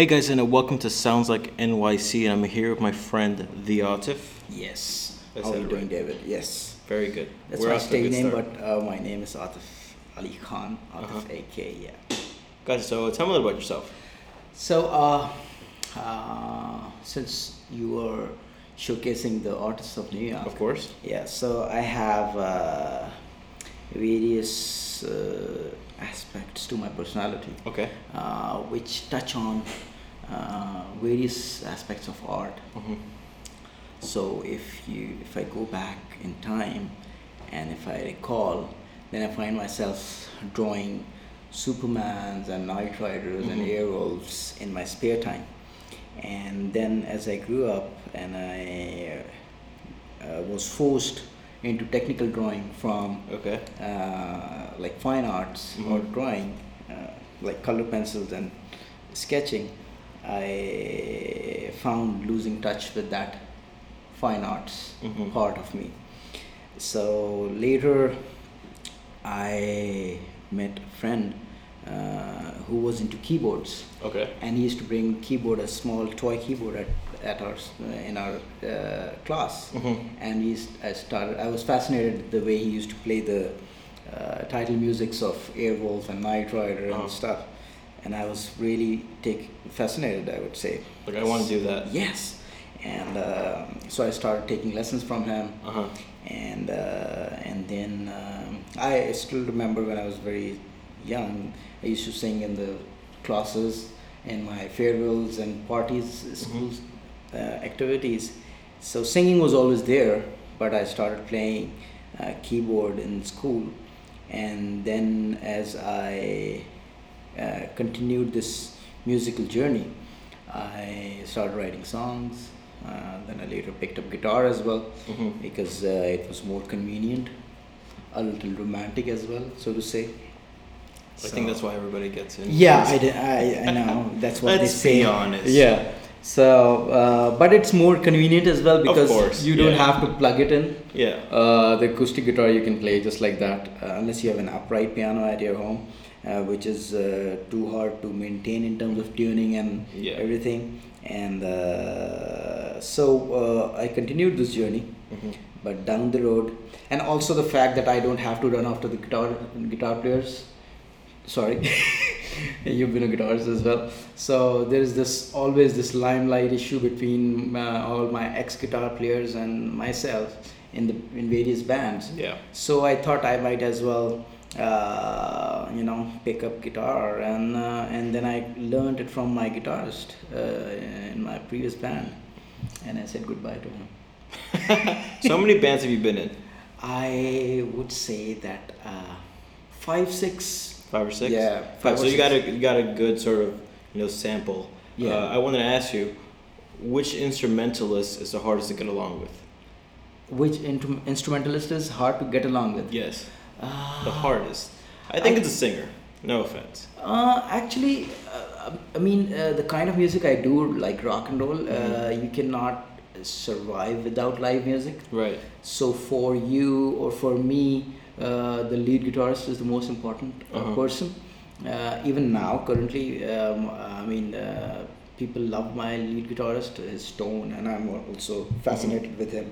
Hey guys, and uh, welcome to Sounds Like NYC, and I'm here with my friend The Atif. Yes. I How are you doing, right. David? Yes. Very good. That's We're my stage name, start. but uh, my name is Atif Ali Khan. Atif Uh-huh. AK, yeah. Guys, so tell me a little about yourself. So, uh, uh, since you were showcasing the artists of New York, Of course. yeah, so I have uh, various uh, aspects to my personality. Okay. uh, which touch on uh, various aspects of art. hmm So if you if I go back in time and if I recall, then I find myself drawing Supermans and Knight Riders and Mhm. Airwolves in my spare time. And then as I grew up and I uh, was forced into technical drawing from Okay. uh, like fine arts or Mhm. drawing, uh, like color pencils and sketching, I found losing touch with that fine arts Mhm. part of me. So later, I met a friend uh, who was into keyboards Okay. and he used to bring keyboard a small toy keyboard at, at our in our uh, class hmm and he's I started I was fascinated the way he used to play the uh, title musics of Airwolf and Knight Rider and Oh. stuff and I was really take fascinated I would say Like, I want to do that. yes and um so I started taking lessons from him Uh huh. and uh, and then um, I still remember when I was very young, I used to sing in the classes in my farewells and parties, schools uh, activities. So singing was always there, but I started playing uh, keyboard in school, and then as I uh, continued this musical journey, I started writing songs. Uh, then I later picked up guitar as well hmm because uh, it was more convenient, a little romantic as well, so to say. I think that's why everybody gets in. Yeah, I know that's what they say. be honest. Yeah. So, uh, but it's more convenient as well because course, you don't yeah. have to plug it in. Yeah. Uh, the acoustic guitar you can play just like that, uh, unless you have an upright piano at your home, uh, which is uh, too hard to maintain in terms of tuning and Yeah. everything. And uh, so uh, I continued this journey, hmm but down the road, and also the fact that I don't have to run after the guitar guitar players. Sorry, you've been a guitarist as well. So there is this always this limelight issue between uh, all my ex guitar players and myself in the in various bands. Yeah. So I thought I might as well, uh, you know, pick up guitar, and uh, and then I learned it from my guitarist uh, in my previous band, and I said goodbye to him. So how many bands have you been in? I would say that uh, five, six. Five or six? Yeah, Five. five So you got a you got a good sort of you know sample. Yeah. Uh, I wanted to ask you, which instrumentalist is the hardest to get along with? Which intru- instrumentalist is hard to get along with? Yes. Uh, The hardest. I think I- it's a singer. No offense. Uh, actually, uh, I mean, uh, the kind of music I do, like rock and roll, uh, Mhm. you cannot survive without live music. Right. So for you or for me, uh, the lead guitarist is the most important uh, Uh-huh. person. Uh, even now, currently, um, I mean, uh, people love my lead guitarist, his tone, and I'm also fascinated with him.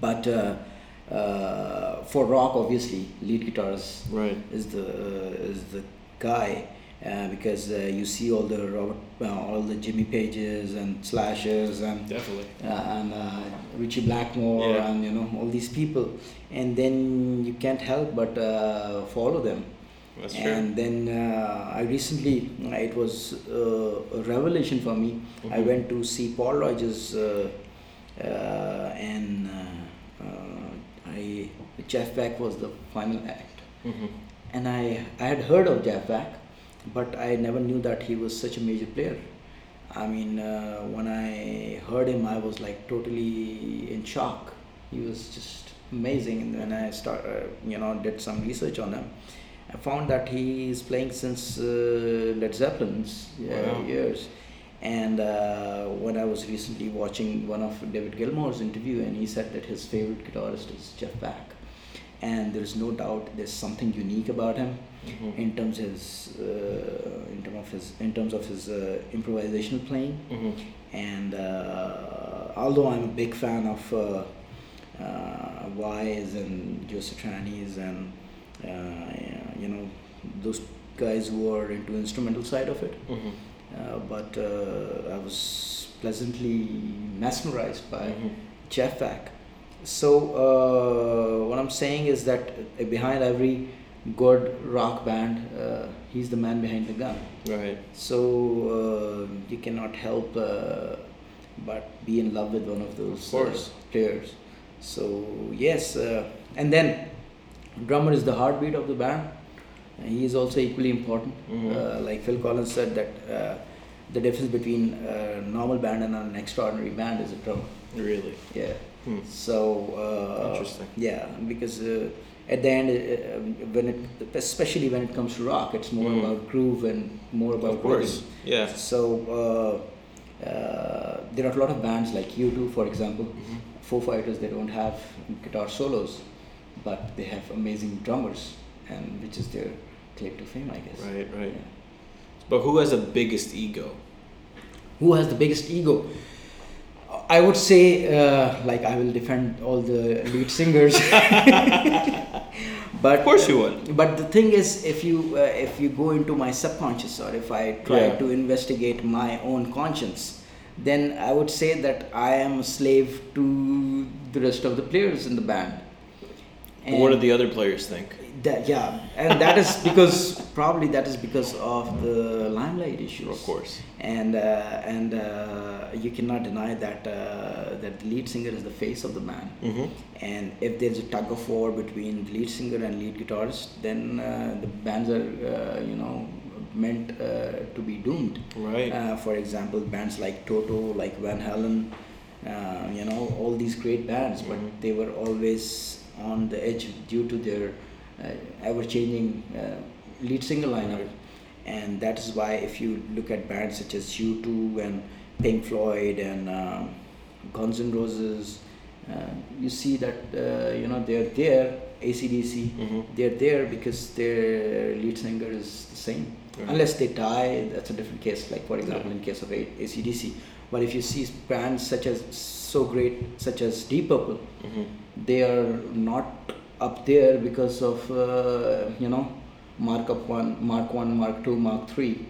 But uh, uh, for rock, obviously, lead guitarist Right. is the uh, is the guy uh, because uh, you see all the Robert, uh, all the Jimmy Pages and Slashes and Definitely. uh, and uh, Ritchie Blackmore Yeah. and you know all these people, and then you can't help but uh, follow them. That's true. and then uh, I recently, it was uh, a revelation for me. I Mhm. went to see Paul Rodgers uh, uh, and I Jeff Beck was the final act hmm and I, I had heard of Jeff Beck, but I never knew that he was such a major player. I mean, uh, when I heard him, I was like totally in shock. He was just amazing. And when I start, uh, you know, did some research on him, I found that he is playing since uh, Led Zeppelin's uh, Wow. years. And uh, when I was recently watching one of David Gilmour's interview, and he said that his favorite guitarist is Jeff Beck and there's no doubt there's something unique about him Mhm. in terms of his uh, in terms of his in terms of his uh, improvisational playing Mhm. and uh, although I'm a big fan of uh, uh, Vai's and Joe Satriani's and uh, you know those guys who are into instrumental side of it, Mhm. Uh, but uh, I was pleasantly mesmerized by Mhm. Jeff Beck. So uh, what I'm saying is that behind every good rock band, uh, he's the man behind the gun. Right. So uh, you cannot help uh, but be in love with one of those Of course. Players. So yes, uh, and then drummer is the heartbeat of the band. He is also equally important. Mhm. Uh, like Phil Collins said that uh, the difference between a normal band and an extraordinary band is a drummer. Really. Yeah. Hmm. So uh, Interesting. Yeah, because uh, at the end, uh, when it, especially when it comes to rock, it's more Mm. about groove and more about Of course. rhythm. Yeah. So uh, uh, there are a lot of bands like U2, for example. Mhm. Foo Fighters, they don't have guitar solos, but they have amazing drummers, and which is their claim to fame, I guess. Right. Right. Yeah. But who has the biggest ego? Who has the biggest ego? I would say, uh, like, I will defend all the lead singers. but Of course you would. But the thing is, if you uh, if you go into my subconscious, or if I try Yeah. to investigate my own conscience, then I would say that I am a slave to the rest of the players in the band. But what do the other players think? that, yeah, and that is because probably that is because of the limelight issues Of course. and uh, and uh, you cannot deny that uh, that the lead singer is the face of the band. Mm-hmm. And if there's a tug of war between the lead singer and lead guitarist, then uh, the bands are uh, you know meant uh, to be doomed. Right. Uh, for example, bands like Toto, like Van Halen, uh, you know, all these great bands, but Mhm. they were always on the edge due to their uh, ever-changing uh, lead singer lineup. Right. And that is why, if you look at bands such as U2 and Pink Floyd and um, Guns N' Roses, uh, you see that uh, you know they're there. ACDC, Mhm. they're there because their lead singer is the same. Unless they die, that's a different case. Like for example, in case of A- ACDC. But if you see bands such as so great, such as Deep Purple, Mm-hmm. They are not up there because of uh, you know Mark up one, Mark one, Mark two, Mark three.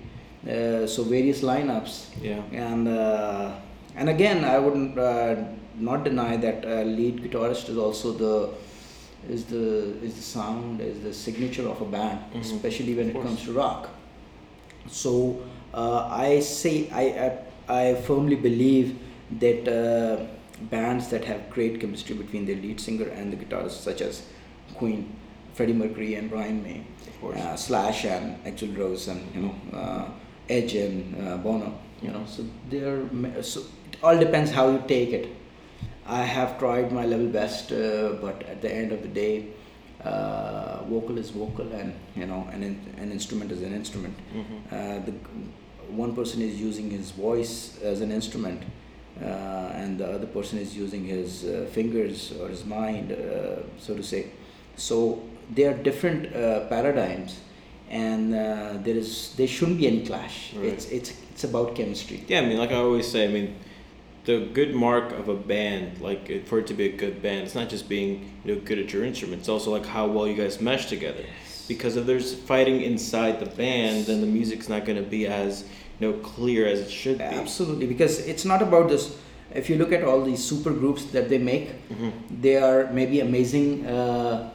Uh, so various lineups, Yeah. and uh, and again, I wouldn't uh, not deny that uh, lead guitarist is also the is the is the sound is the signature of a band, Mhm. especially when it comes to rock. So uh, I say I, I I firmly believe that uh, bands that have great chemistry between their lead singer and the guitarist, such as Queen, Freddie Mercury and Brian May, Of course. uh, Slash and Axl Rose, and you know uh, Edge and uh, Bono. You know, so they're so it all depends how you take it. I have tried my level best, uh, but at the end of the day, uh, vocal is vocal, and you know, an in- an instrument is an instrument. Mhm. Uh, the one person is using his voice as an instrument, and the other person is using his uh, fingers or his mind, uh, so to say. So they are different uh, paradigms, and uh, there is there shouldn't be any clash. Right. It's it's it's about chemistry. Yeah, I mean, like I always say, I mean, the good mark of a band, like for it to be a good band, it's not just being you know good at your instrument. It's also like how well you guys mesh together. Because if there's fighting inside the band, then the music's not going to be as you know clear as it should be. Absolutely, because it's not about this. If you look at all these super groups that they make, Mhm. they are maybe amazing uh,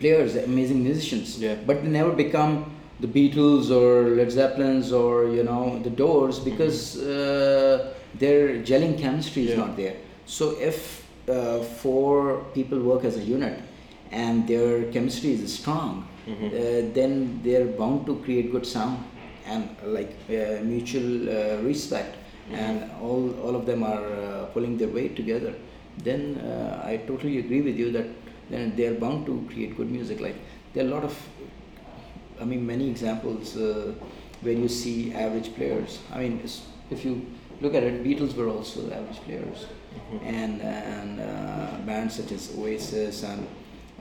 players, amazing musicians, Yeah. but they never become the Beatles or Led Zeppelins or you know the Doors because uh, their gelling chemistry is Yeah. not there. So if uh, four people work as a unit and their chemistry is strong, Mhm. uh, then they're bound to create good sound and like uh, mutual uh, respect and all, all of them are uh, pulling their weight together then uh, i totally agree with you that then they're bound to create good music. Like there are a lot of i mean many examples uh, where you see average players. I mean if you look at it beatles were also average players. Mhm. and and uh, bands such as Oasis and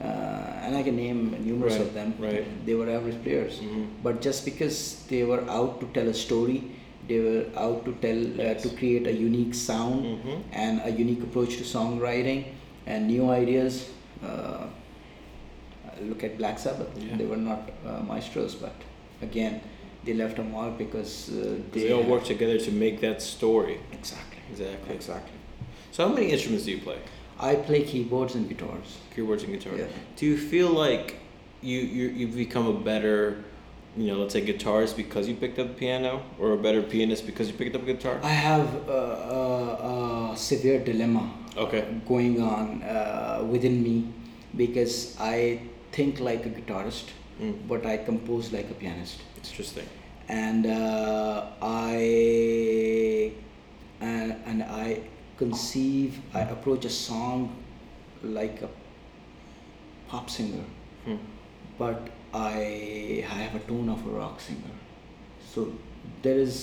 uh, and I can name numerous Right, of them. right. They were average players, Mhm. but just because they were out to tell a story, they were out to tell uh, to create a unique sound Mhm. and a unique approach to songwriting and new ideas. Uh, look at Black Sabbath. Yeah. They were not uh, maestros, but again, they left a mark because uh, they, They all had- work together to make that story. Exactly. Exactly. Exactly. So how many instruments do you play? I play keyboards and guitars. Keyboards and guitar. Yeah. Do you feel like you, you you've become a better, you know, let's say guitarist because you picked up piano, or a better pianist because you picked up guitar? I have a, a, a severe dilemma Okay. going on uh, within me because I think like a guitarist, Mm. but I compose like a pianist. Interesting. and uh, I and, and I conceive I approach a song like a pop singer, Hmm. but I I have a tone of a rock singer. So there is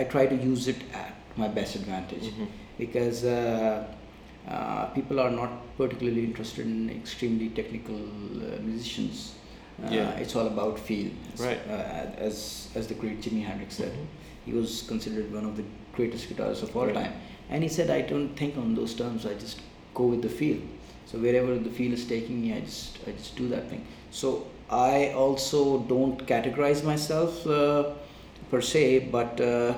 I try to use it at my best advantage Mhm. because uh, uh, people are not particularly interested in extremely technical uh, musicians. Uh, Yeah. It's all about feel. Right. Uh, as as the great Jimi Hendrix said, Mhm. he was considered one of the greatest guitarists of all Right. time. And he said, I don't think on those terms. I just go with the feel. So wherever the feel is taking me, I just I just do that thing. So I also don't categorize myself uh, per se, but uh,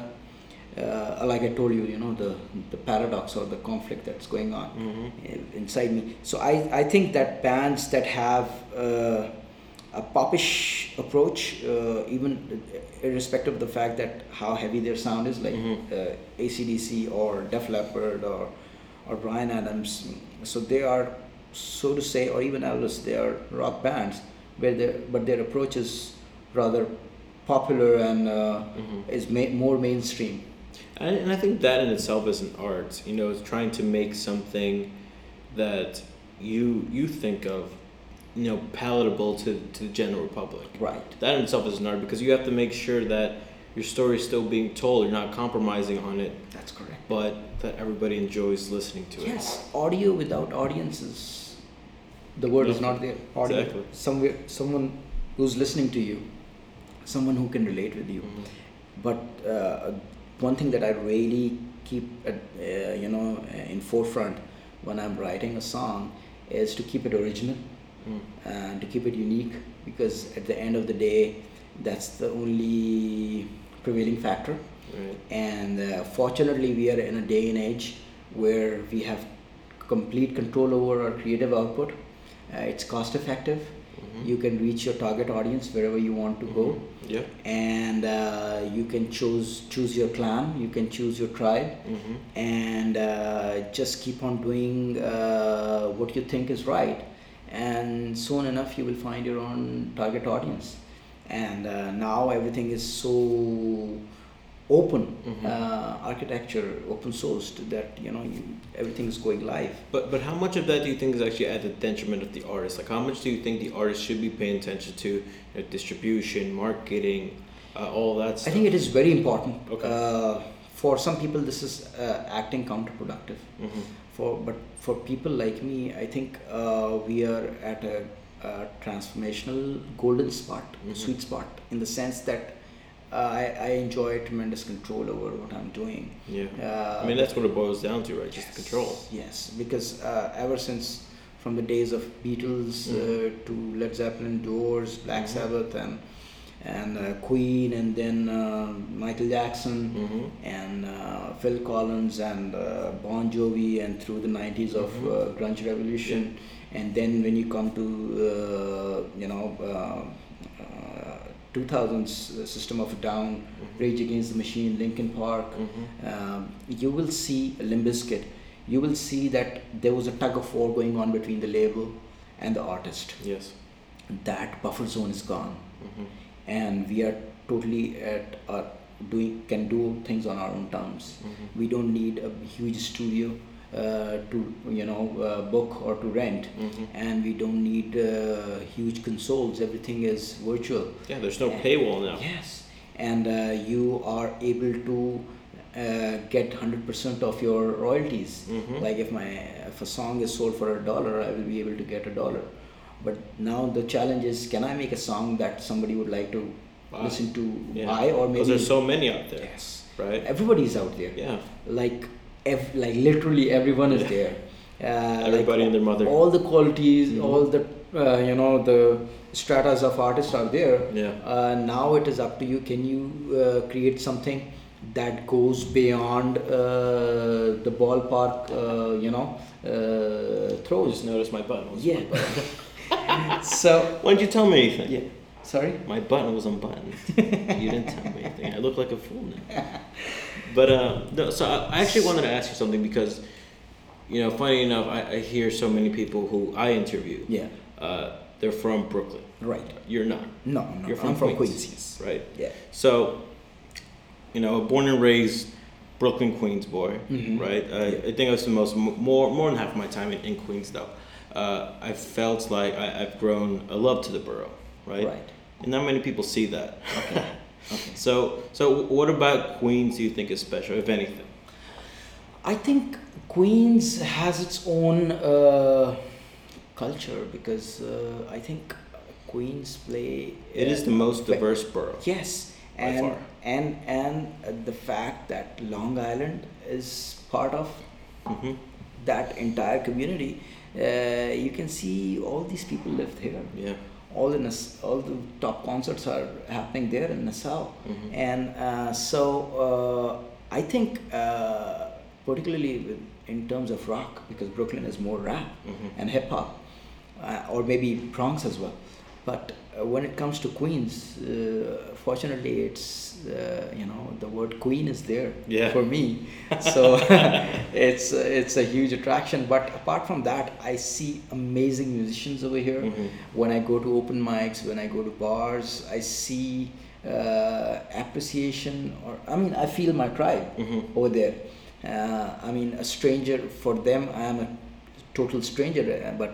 uh, like I told you, you know, the the paradox or the conflict that's going on Mhm. uh, inside me. So I, I think that bands that have uh, a popish approach, uh, even irrespective of the fact that how heavy their sound is, like Mhm. uh, ACDC or Def Leppard or or Bryan Adams, so they are so to say, or even Elvis, they are rock bands, where they but their approach is rather popular and uh, Mhm. is ma- more mainstream. And, and I think that in itself is an art. You know, it's trying to make something that you you think of, you know, palatable to, to the general public. Right. That in itself is an art because you have to make sure that your story is still being told. You're not compromising on it, That's correct. but that everybody enjoys listening to it. Yes, audio without audiences, the word is not there. Audio, Exactly. somewhere, someone who's listening to you, someone who can relate with you. Mhm. But uh, one thing that I really keep, at, uh, you know, in forefront when I'm writing a song is to keep it original Mm. and to keep it unique because at the end of the day, that's the only prevailing factor. Right. And uh, fortunately, we are in a day and age where we have complete control over our creative output. Uh, it's cost effective. Mhm. You can reach your target audience wherever you want to go, Mhm. Yeah. and uh, you can choose choose your clan. You can choose your tribe, Mhm. and uh, just keep on doing uh, what you think is right. And soon enough, you will find your own target audience. And uh, now everything is so open Mhm. uh, architecture, open sourced that you know you, everything is going live. But but how much of that do you think is actually at the detriment of the artist? Like how much do you think the artist should be paying attention to you know, distribution, marketing, uh, all that stuff? I think it is very important. Okay. Uh, for some people, this is uh, acting counterproductive. Mhm. For but for people like me, I think uh, we are at a, a transformational golden spot, Mhm. sweet spot, in the sense that uh, I, I enjoy tremendous control over what I'm doing. Yeah. Uh, I mean that's what it boils down to, right? Just Yes, control. Yes, because uh, ever since from the days of Beatles uh, Mhm. to Led Zeppelin, Doors, Black Mhm. Sabbath, and and uh, Queen, and then uh, Michael Jackson, Mhm. and uh, Phil Collins, and uh, Bon Jovi, and through the 90s of Mhm. uh, grunge revolution, and then when you come to uh, you know. Uh, uh, 2000s System of a Down, Mhm. Rage Against the Machine, Linkin Park, Mhm. um, you will see Limp Bizkit. You will see that there was a tug of war going on between the label and the artist. Yes. That buffer zone is gone, Mhm. And we are totally at our doing can do things on our own terms. Mhm. We don't need a huge studio uh, to you know uh, book or to rent, Mhm. and we don't need uh, huge consoles. Everything is virtual. Yeah, there's no Yeah. paywall now. Yes, and uh, you are able to uh, get hundred percent of your royalties. Mhm. Like if my if a song is sold for a dollar, I will be able to get a dollar, But now the challenge is, can I make a song that somebody would like to Buy. listen to Yeah. buy or maybe Because there's so many out there, yes, right? everybody's out there. Yeah. Like, ev- like literally everyone is there. Uh, Everybody like and their mother. All the qualities, Mhm. all the uh, you know the stratas of artists are there. Yeah. Uh, now it is up to you. Can you uh, create something that goes beyond uh, the ballpark? Uh, you know, uh, throws. just noticed my was Yeah. unbuttoned. So Why didn't you tell me anything? yeah. Sorry. My button was unbuttoned. you didn't tell me anything. I look like a fool now. But uh, no, so I I actually wanted to ask you something because, you know, funny enough, I, I hear so many people who I interview. Yeah. Uh, they're from Brooklyn. Right. You're not, No, no. You're from I'm from Queens. Queens. Yes. right? Yeah. So, you know, born and raised Brooklyn Queens boy, Mhm. right? I, I think I was the most more more than half of my time in, in Queens though. Uh, I felt like I, I've grown a love to the borough, right? Right. And not many people see that. Okay. Okay. So, so what about Queens do you think is special, if anything? I think Queens has its own uh, culture because uh, I think Queens play. It is the most ve- diverse borough. Yes, and and and the fact that Long Island is part of hmm that entire community, uh, you can see all these people live here. Yeah. All the all the top concerts are happening there in Nassau, Mhm. and uh, so uh, I think uh, particularly with, in terms of rock because Brooklyn is more rap Mhm. and hip hop, uh, or maybe Bronx as well. But when it comes to Queens, uh, fortunately, it's uh, you know the word Queen is there Yeah. for me, so it's it's a huge attraction. But apart from that, I see amazing musicians over here. Mhm. When I go to open mics, when I go to bars, I see uh, appreciation, or I mean, I feel my tribe Mhm. over there. Uh, I mean, a stranger for them, I am a total stranger. uh, But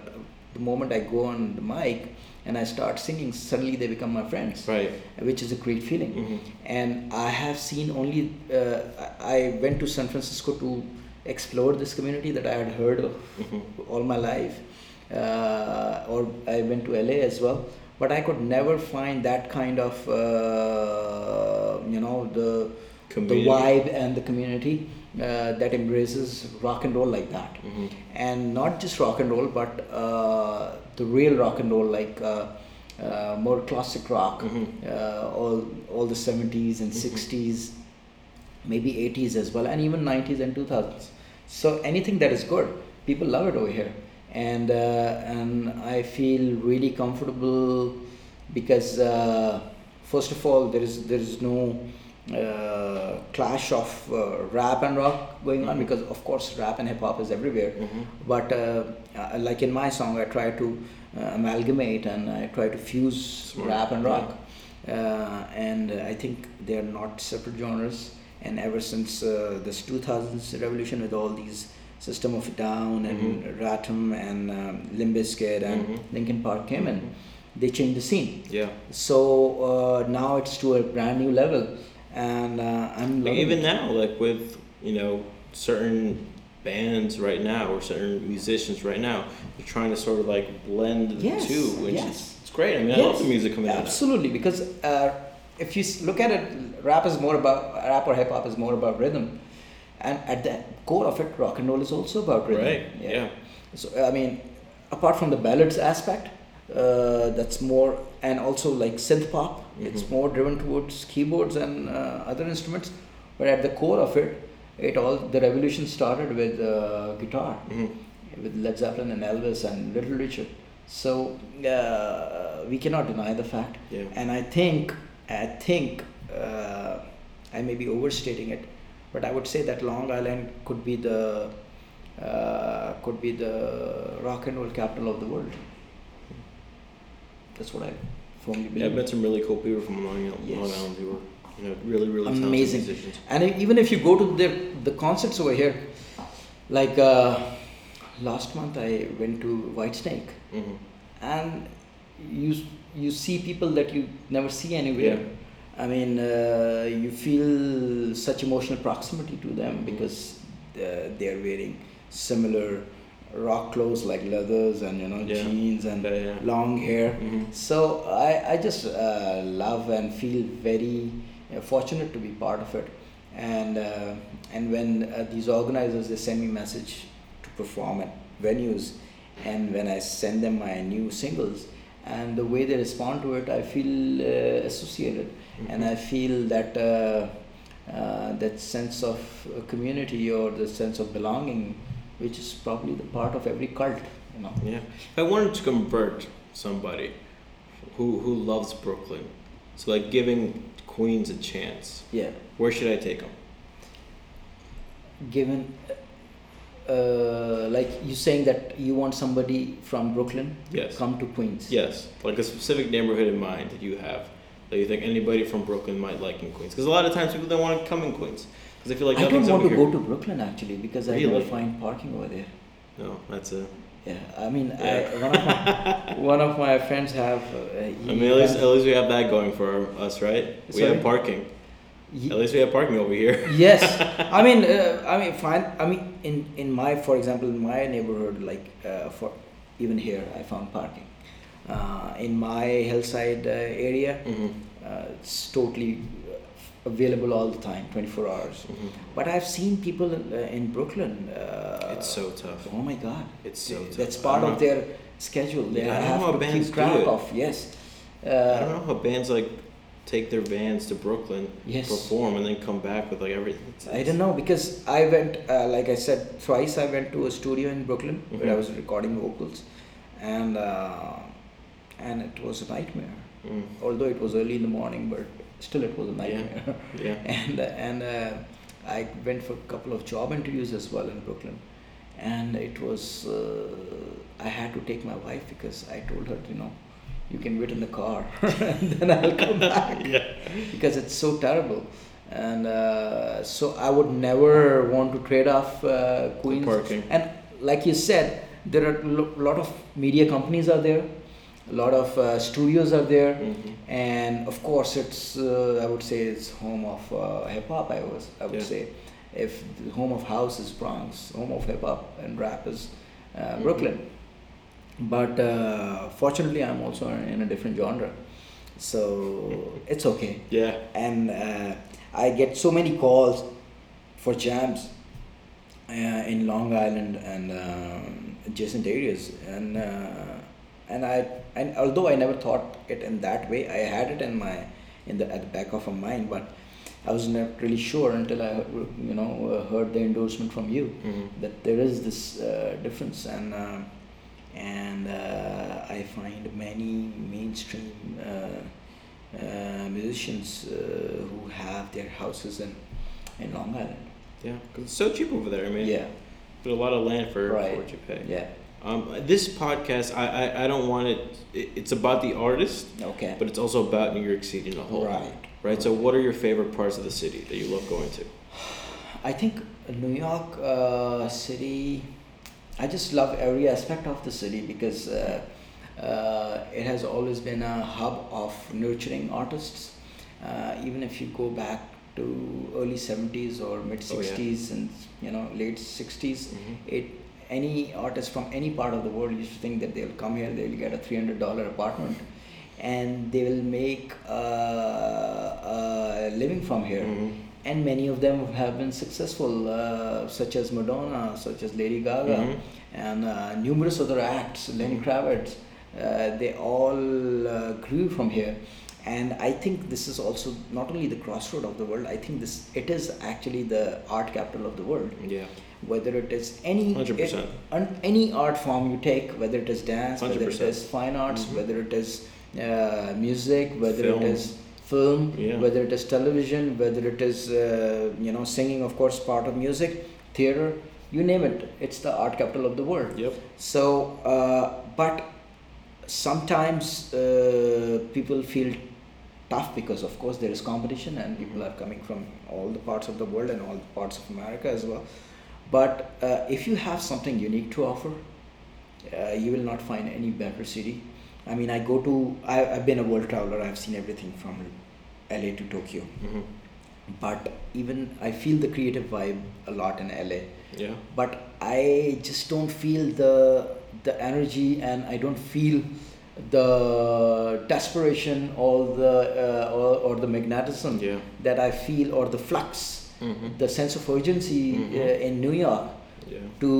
the moment I go on the mic and I start singing, suddenly they become my friends, Right. which is a great feeling. Mhm. And I have seen only. Uh, I went to San Francisco to explore this community that I had heard of Mhm. all my life, uh, or I went to LA as well. But I could never find that kind of, uh, you know, the Community. the vibe and the community uh, that embraces rock and roll like that, Mhm. and not just rock and roll, but uh, the real rock and roll, like uh, uh, more classic rock, Mhm. uh, all all the seventies and Mhm. 60s maybe 80s as well, and even 90s and 2000s. So anything that is good, people love it over here, and uh, and I feel really comfortable because uh, first of all, there is there is no uh, clash of uh, rap and rock going on Mhm. because of course rap and hip hop is everywhere. Mhm. But uh, uh, like in my song, I try to uh, amalgamate and I try to fuse Smart. rap and Yeah. rock. Uh, and I think they are not separate genres. And ever since uh, this 2000s revolution with all these System of Down and Mhm. Ratum and um, Limp Bizkit and Mhm. Linkin Park came in, they changed the scene. Yeah. So uh, now it's to a brand new level, and uh, I'm Like even now, like with you know certain bands right now or certain musicians right now, they're trying to sort of like blend the Yes, two, which yes. is it's great. I mean, I love the music coming out. Absolutely, because uh, if you look at it, rap is more about rap or hip hop is more about rhythm, and at the core of it, rock and roll is also about rhythm. Right. Yeah. So I mean, apart from the ballads aspect, uh, that's more, and also like synth pop, it's Mhm. more driven towards keyboards and uh, other instruments. But at the core of it, it all the revolution started with uh, guitar Mhm. with Led Zeppelin and Elvis and Little Richard. So uh, we cannot deny the fact. Yeah. And I think, I think, uh, I may be overstating it, but I would say that Long Island could be the uh, could be the rock and roll capital of the world. That's what I firmly Yeah. I've met some really cool people from Long Island, Yes. Long Island who were you know really really talented Amazing. musicians. And even if you go to the the concerts over here, like uh, last month I went to Whitesnake. hmm and you you see people that you never see anywhere. Yeah. I mean, uh, you feel such emotional proximity to them Mhm. because uh, they are wearing similar rock clothes like leathers and you know Yeah. jeans and Yeah, yeah. long hair. Mhm. So I, I just uh, love and feel very uh, fortunate to be part of it. And uh, and when uh, these organizers they send me message to perform at venues, and when I send them my new singles, and the way they respond to it, I feel uh, associated, and Mhm. I feel that. Uh, uh, that sense of community or the sense of belonging, which is probably the part of every cult, you know. Yeah. If I wanted to convert somebody who who loves Brooklyn, so like giving Queens a chance, Yeah. where should I take them? given uh, like you saying that you want somebody from Brooklyn Yes. come to Queens. Yes, like a specific neighborhood in mind that you have that you think anybody from Brooklyn might like in Queens. Because a lot of times people don't want to come in Queens because they feel like I don't want to here. go to Brooklyn actually because I Really? never find parking over there. No, that's a. Yeah, I mean, Yeah. I, one of my one of my friends have. Uh, I mean, at least, at least we have that going for us, right? We Sorry? have parking. he- At least we have parking over here. yes i mean uh, i mean fine i mean in in my for example in my neighborhood like uh, for even here i found parking uh, in my hillside uh, area hmm uh, it's totally available all the time 24 hours hmm but i've seen people in, uh, in brooklyn uh, It's so tough. oh my god It's so tough. that's part of know- their schedule they Yeah, I don't know have how to bands keep do track it. of yes uh, I don't know how bands like take their vans to Brooklyn, Yes. perform, and then come back with like everything. It's- I don't know because I went, uh, like I said, twice I went to a studio in Brooklyn where I was recording vocals, and uh, and it was a nightmare. Mm, Although it was early in the morning, but still it was a nightmare. yeah. and and uh, I went for a couple of job interviews as well in Brooklyn, and it was uh, I had to take my wife because I told her, you know, you can wait in the car, and then I'll come back yeah. because it's so terrible. And uh, so I would never want to trade off uh, Queens. parking. And like you said, there are a lo- lot of media companies are there, a lot of uh, studios are there, Mhm. and of course it's uh, I would say it's home of uh, hip hop. I was I would Yeah. say if the home of house is Bronx, home of hip hop and rap is uh, Mhm. Brooklyn. But uh, fortunately, I'm also in a different genre, so it's okay Yeah. and uh, I get so many calls for jams uh, in Long Island and um, adjacent areas, and uh, and I and although I never thought it in that way, I had it in my in the at the back of my mind, but I was not really sure until I you know uh, heard the endorsement from you Mhm. that there is this uh, difference and uh, and uh, I find many mainstream uh, uh, musicians uh, who have their houses in in Long Island. Yeah. 'Cause it's so cheap over there. I mean, yeah, but a lot of land for, Right. for what you pay. yeah, Um, this podcast, I, I, I don't want it, it. It's about the artist, okay, but it's also about New York City in a whole. right. Right. So, what are your favorite parts of the city that you love going to? I think New York uh, City. I just love every aspect of the city because uh, uh, it has always been a hub of nurturing artists. Uh, even if you go back to early seventies or mid Oh, yeah. sixties and you know late 60s Mhm. it any artist from any part of the world used to think that they'll come here, they'll get a three hundred dollar apartment, and they will make uh, a living from here Mhm. and many of them have been successful, uh, such as Madonna, such as Lady Gaga, Mhm. and uh, numerous other acts, Lenny Kravitz. Uh, they all uh, grew from here, and I think this is also not only the crossroad of the world. I think this it is actually the art capital of the world. Yeah. Whether it is any 100%. an- any art form you take, whether it is dance, whether it 100%. is fine arts, Mhm. whether it is uh, music, whether Film. it is film, Yeah. whether it is television, whether it is uh, you know singing, of course, part of music, theater, you name it. It's the art capital of the world. Yep. So, uh, but sometimes uh, people feel tough because, of course, there is competition and people are coming from all the parts of the world and all the parts of America as well. But uh, if you have something unique to offer, uh, you will not find any better city. I mean, I go to, I, I've been a world traveler, I've seen everything from LA to Tokyo. hmm but even I feel the creative vibe a lot in LA. Yeah. But I just don't feel the the energy, and I don't feel the desperation or the uh, or, or the magnetism Yeah. that I feel or the flux, Mhm. the sense of urgency Mhm. uh, in New York Yeah. to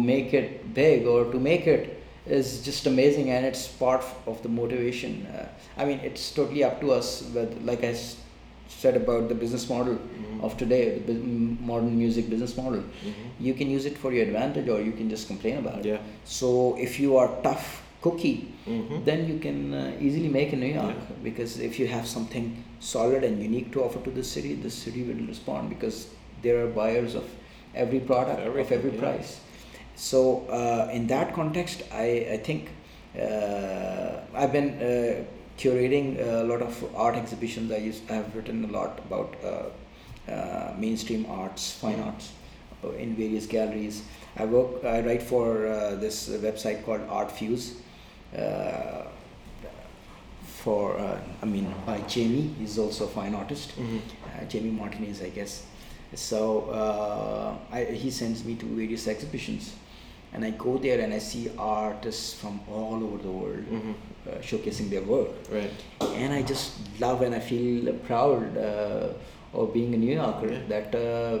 make it big or to make it is just amazing and it's part of the motivation uh, i mean it's totally up to us but like i s- said about the business model Mhm. of today the bu- modern music business model Mhm. you can use it for your advantage or you can just complain about it Yeah. so if you are tough cookie Mhm. then you can uh, easily make in new york Yeah. because if you have something solid and unique to offer to the city the city will respond because there are buyers of every product of every yeah. price so uh, in that context i, I think uh, i've been uh, curating a lot of art exhibitions i used i've written a lot about uh, uh, mainstream arts fine Mhm. arts in various galleries i work i write for uh, this website called Arte Fuse uh, for uh, I mean by Jamie. He's also a fine artist. Mhm. Uh, Jamie Martinez, I guess. So uh, I, he sends me to various exhibitions, and I go there and I see artists from all over the world Mhm. uh, showcasing their work, Right. and I just love and I feel proud uh, of being a New Yorker Yeah. that uh,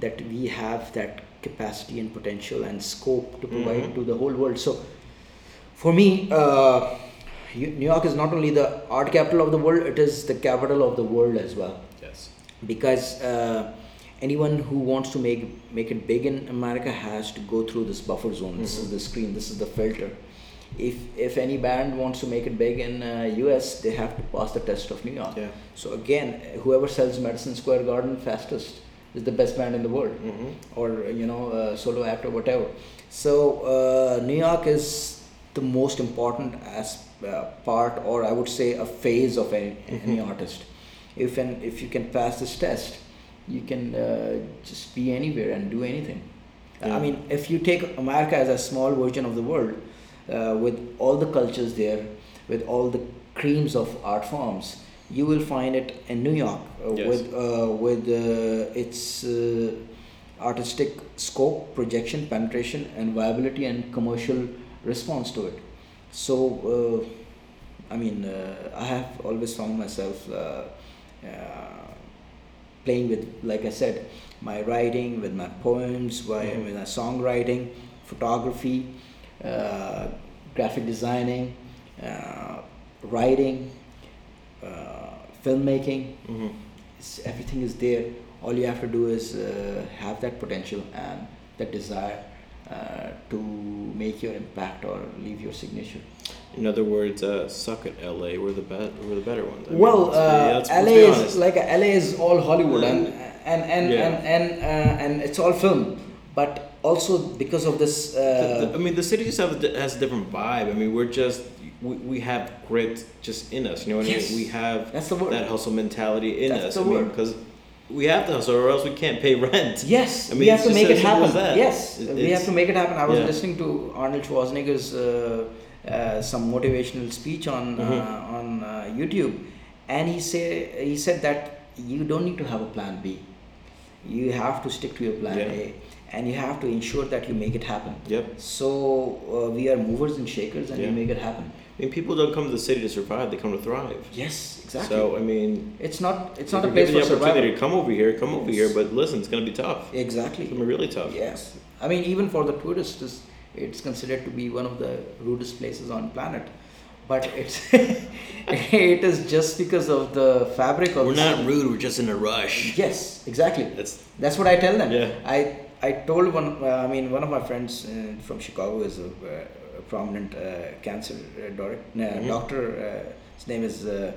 that we have that capacity and potential and scope to provide Mhm. to the whole world. So for me, uh, New York is not only the art capital of the world; it is the capital of the world as well. Yes. Because uh, anyone who wants to make make it big in America has to go through this buffer zone. This is Mhm. the screen. This is the filter. If if any band wants to make it big in uh, U.S., they have to pass the test of New York. Yeah. So again, whoever sells Madison Square Garden fastest is the best band in the world Mhm. or you know uh, solo act or whatever so uh, new york is the most important as uh, part or i would say a phase of any, any Mhm. artist if and if you can pass this test you can uh, just be anywhere and do anything Yeah. i mean if you take america as a small version of the world uh, with all the cultures there with all the creams of art forms you will find it in new york uh, Yes. with uh, with uh, its uh, artistic scope, projection, penetration, and viability and commercial response to it. So, uh, I mean, uh, I have always found myself uh, uh, playing with, like I said, my writing, with my poems, by, Mhm. with my songwriting, photography, uh, graphic designing, uh, writing, uh, filmmaking Mhm. it's, everything is there all you have to do is uh, have that potential and that desire to make your impact or leave your signature In other words, uh, suck it, LA. We're the bet. We're the better ones. I mean, well let's be- uh, let's- la let's is like la is all hollywood and and and Yeah. and and, uh, and it's all film but also because of this uh, The- the- I mean, the city just have has a different vibe. I mean, we're just we, we have grit just in us. You know what I mean? We have That's the word. that hustle mentality in That's us. the I mean, because we have to hustle, or else we can't pay rent. Yes, I mean, we have to make it happen. Yes, It- we have to make it happen. I was yeah. listening to Arnold Schwarzenegger's uh, uh, some motivational speech on uh, on uh, YouTube, and he say he said that you don't need to have a plan B. You have to stick to your plan Yeah. A, and you have to ensure that you make it happen. Yep. So uh, we are movers and shakers, and Yeah. we make it happen. I mean, people don't come to the city to survive; they come to thrive. Yes, exactly. So I mean, it's not it's not a place for the opportunity survival. to come over here, come over here. But listen, it's gonna be tough. Exactly. It's gonna be really tough. Yes, I mean even for the tourists, it's, it's considered to be one of the rudest places on planet, but it's it is just because of the fabric of. We're not city. rude. We're just in a rush. Yes, exactly. That's That's what I tell them. Yeah. I I told one. Uh, I mean, one of my friends uh, from Chicago is a, uh, a prominent uh, cancer uh, doc- uh, Mhm. doctor. Uh, his name is uh,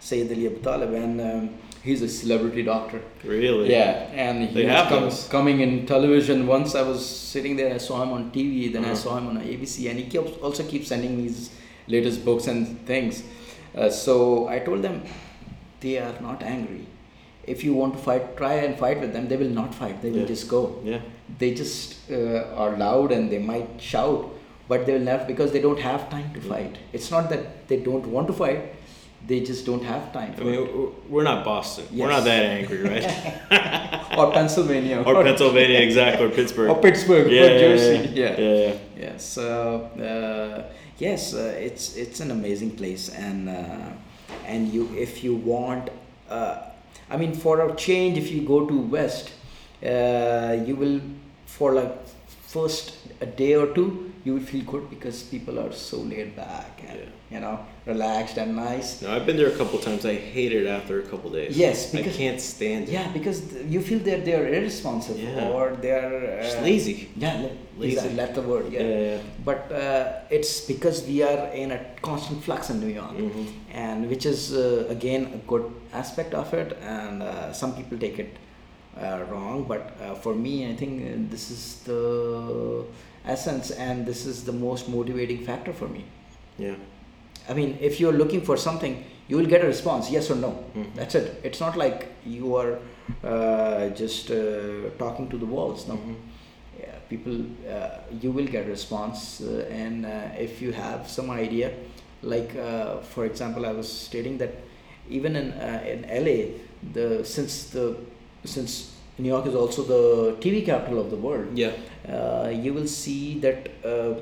Sayyid Ali Abu Talib, and um, he's a celebrity doctor. really. Yeah, and he They was com- coming in television. Once I was sitting there, I saw him on TV. Then I Uh-huh. saw him on ABC, and he kept also keeps sending me his latest books and things. Uh, so I told them, they are not angry. If you want to fight, try and fight with them. They will not fight. They will Yeah. just go. Yeah. They just uh, are loud and they might shout, but they will never because they don't have time to fight. It's not that they don't want to fight. they just don't have time I mean, it. we're not Boston. We're not that angry, right? or Pennsylvania or Pennsylvania, exactly, or Pittsburgh. or Pittsburgh yeah, or yeah, Jersey. Yeah, Yeah. yeah. yeah. Yeah. So uh, yes, uh, it's it's an amazing place, and uh, and you if you want, uh, I mean, for a change, if you go to West, uh, you will for like first a day or two, you will feel good because people are so laid back and you know relaxed and nice. No, I've been there a couple times. I hate it after a couple days. Yes, I can't stand it. Yeah, because th- you feel that they are irresponsible Yeah. or they are uh, Just lazy. Yeah, la- Lazy. lazy. That's the word. Yeah, Yeah. yeah. But uh, it's because we are in a constant flux in New York, Mhm. and which is uh, again a good aspect of it. And uh, some people take it uh, wrong, but uh, for me, I think uh, this is the essence, and this is the most motivating factor for me. Yeah. I mean, if you're looking for something, you will get a response, yes or no. Mhm. That's it. It's not like you are uh, just uh, talking to the walls. No, Mhm. yeah, people, uh, you will get a response, uh, and uh, if you have some idea, like uh, for example, I was stating that even in uh, in LA, the since the since New York is also the TV capital of the world, Yeah. uh, you will see that uh,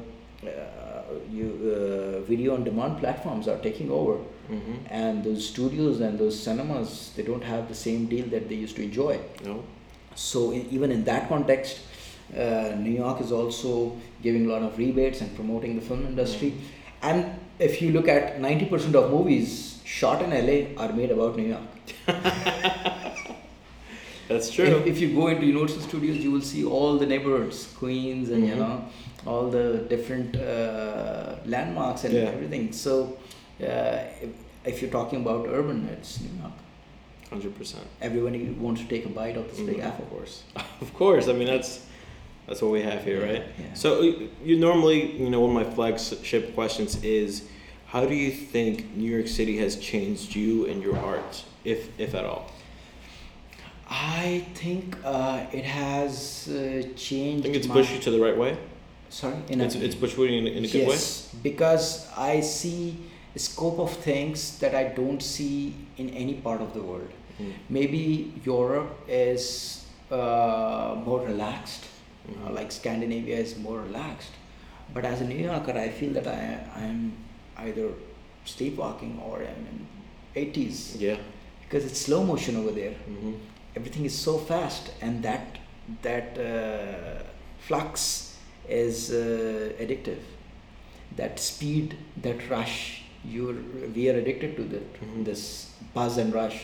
uh, you uh, video on demand platforms are taking over. Hmm and those studios and those cinemas they don't have the same deal that they used to enjoy. No. so in, even in that context uh, new york is also giving a lot of rebates and promoting the film industry. And if you look at 90% of movies shot in la are made about new york That's true. if, if you go into Universal Studios, you will see all the neighborhoods, Queens, and you Mhm. know all the different uh, landmarks and Yeah. everything. So, uh, if, if you're talking about urban, it's New York. Hundred percent. Everybody wants to take a bite of this big Mhm. apple, of course. Of course. I mean, that's that's what we have here, right? Yeah. So you- you normally, you know, one of my flagship questions is, how do you think New York City has changed you and your art, if if at all? I think uh, it has uh, I changed. think it's my- pushed you to the right way. Sorry, in It's a, it's pushed you in, a- in a good way. yes, because I see a scope of things that I don't see in any part of the world. Mm. Maybe Europe is uh, more relaxed, uh, Mhm. like Scandinavia is more relaxed. But as a New Yorker, I feel that I I'm either sleepwalking or I'm in 80s Yeah. because it's slow motion over there. hmm Everything is so fast, and that that uh, flux is uh, addictive. That speed, that rush, you're we are addicted to that Mhm. this buzz and rush.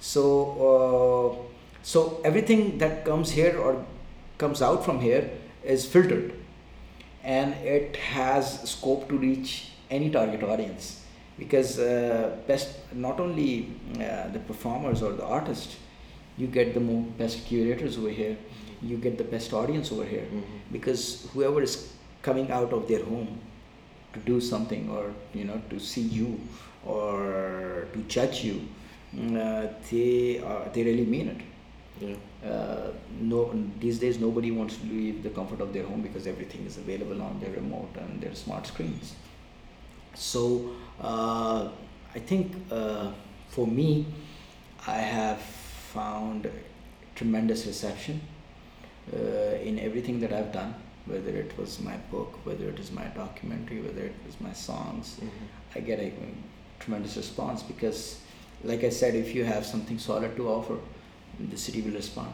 So uh, so everything that comes here or comes out from here is filtered, and it has scope to reach any target audience because uh, best not only uh, the performers or the artists you get the mo- best curators over here you get the best audience over here Mhm. because whoever is coming out of their home to do something or you know to see you or to judge you mm, uh, they they really mean it Yeah. uh, no these days nobody wants to leave the comfort of their home because everything is available on their remote and their smart screens so uh, i think uh, for me i have found tremendous reception uh, in everything that i've done whether it was my book whether it is my documentary whether it was my songs Mhm. i get a tremendous response because like i said if you have something solid to offer the city will respond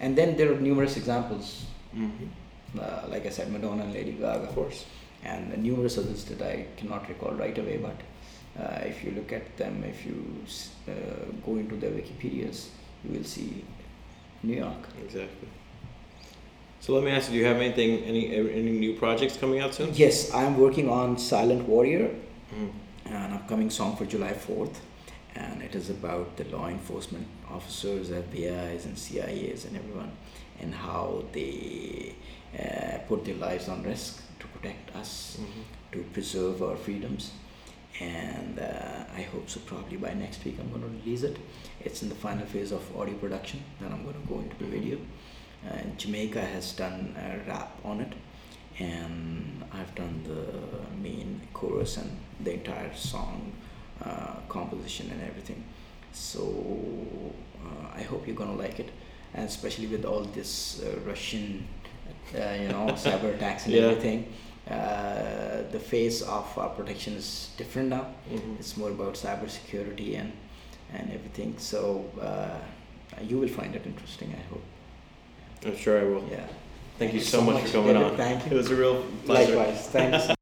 and then there are numerous examples Mhm. uh, like i said madonna and lady gaga Of course. and numerous others that i cannot recall right away but uh, if you look at them if you uh, go into their wikipedias will see new york Exactly. So let me ask you: Do you have anything, any any new projects coming out soon? yes i am working on silent warrior Mhm. an upcoming song for July 4th, and it is about the law enforcement officers, FBI's, and CIA's, and everyone, and how they uh, put their lives on risk to protect us, Mhm. to preserve our freedoms. And uh, I hope so. Probably by next week, I'm going to release it. It's in the final phase of audio production. Then I'm going to go into the video. Uh, Jamaica has done a rap on it, and I've done the main chorus and the entire song uh, composition and everything. So uh, I hope you're gonna like it, and especially with all this uh, Russian, uh, you know, cyber attacks and Yeah. everything. Uh, the face of our protection is different now. Mhm. It's more about cybersecurity and and everything. So uh, you will find it interesting. I hope. I'm sure I will. Yeah. Thank you so much for coming David. on. Thank you. It was a real pleasure. Likewise. Thanks.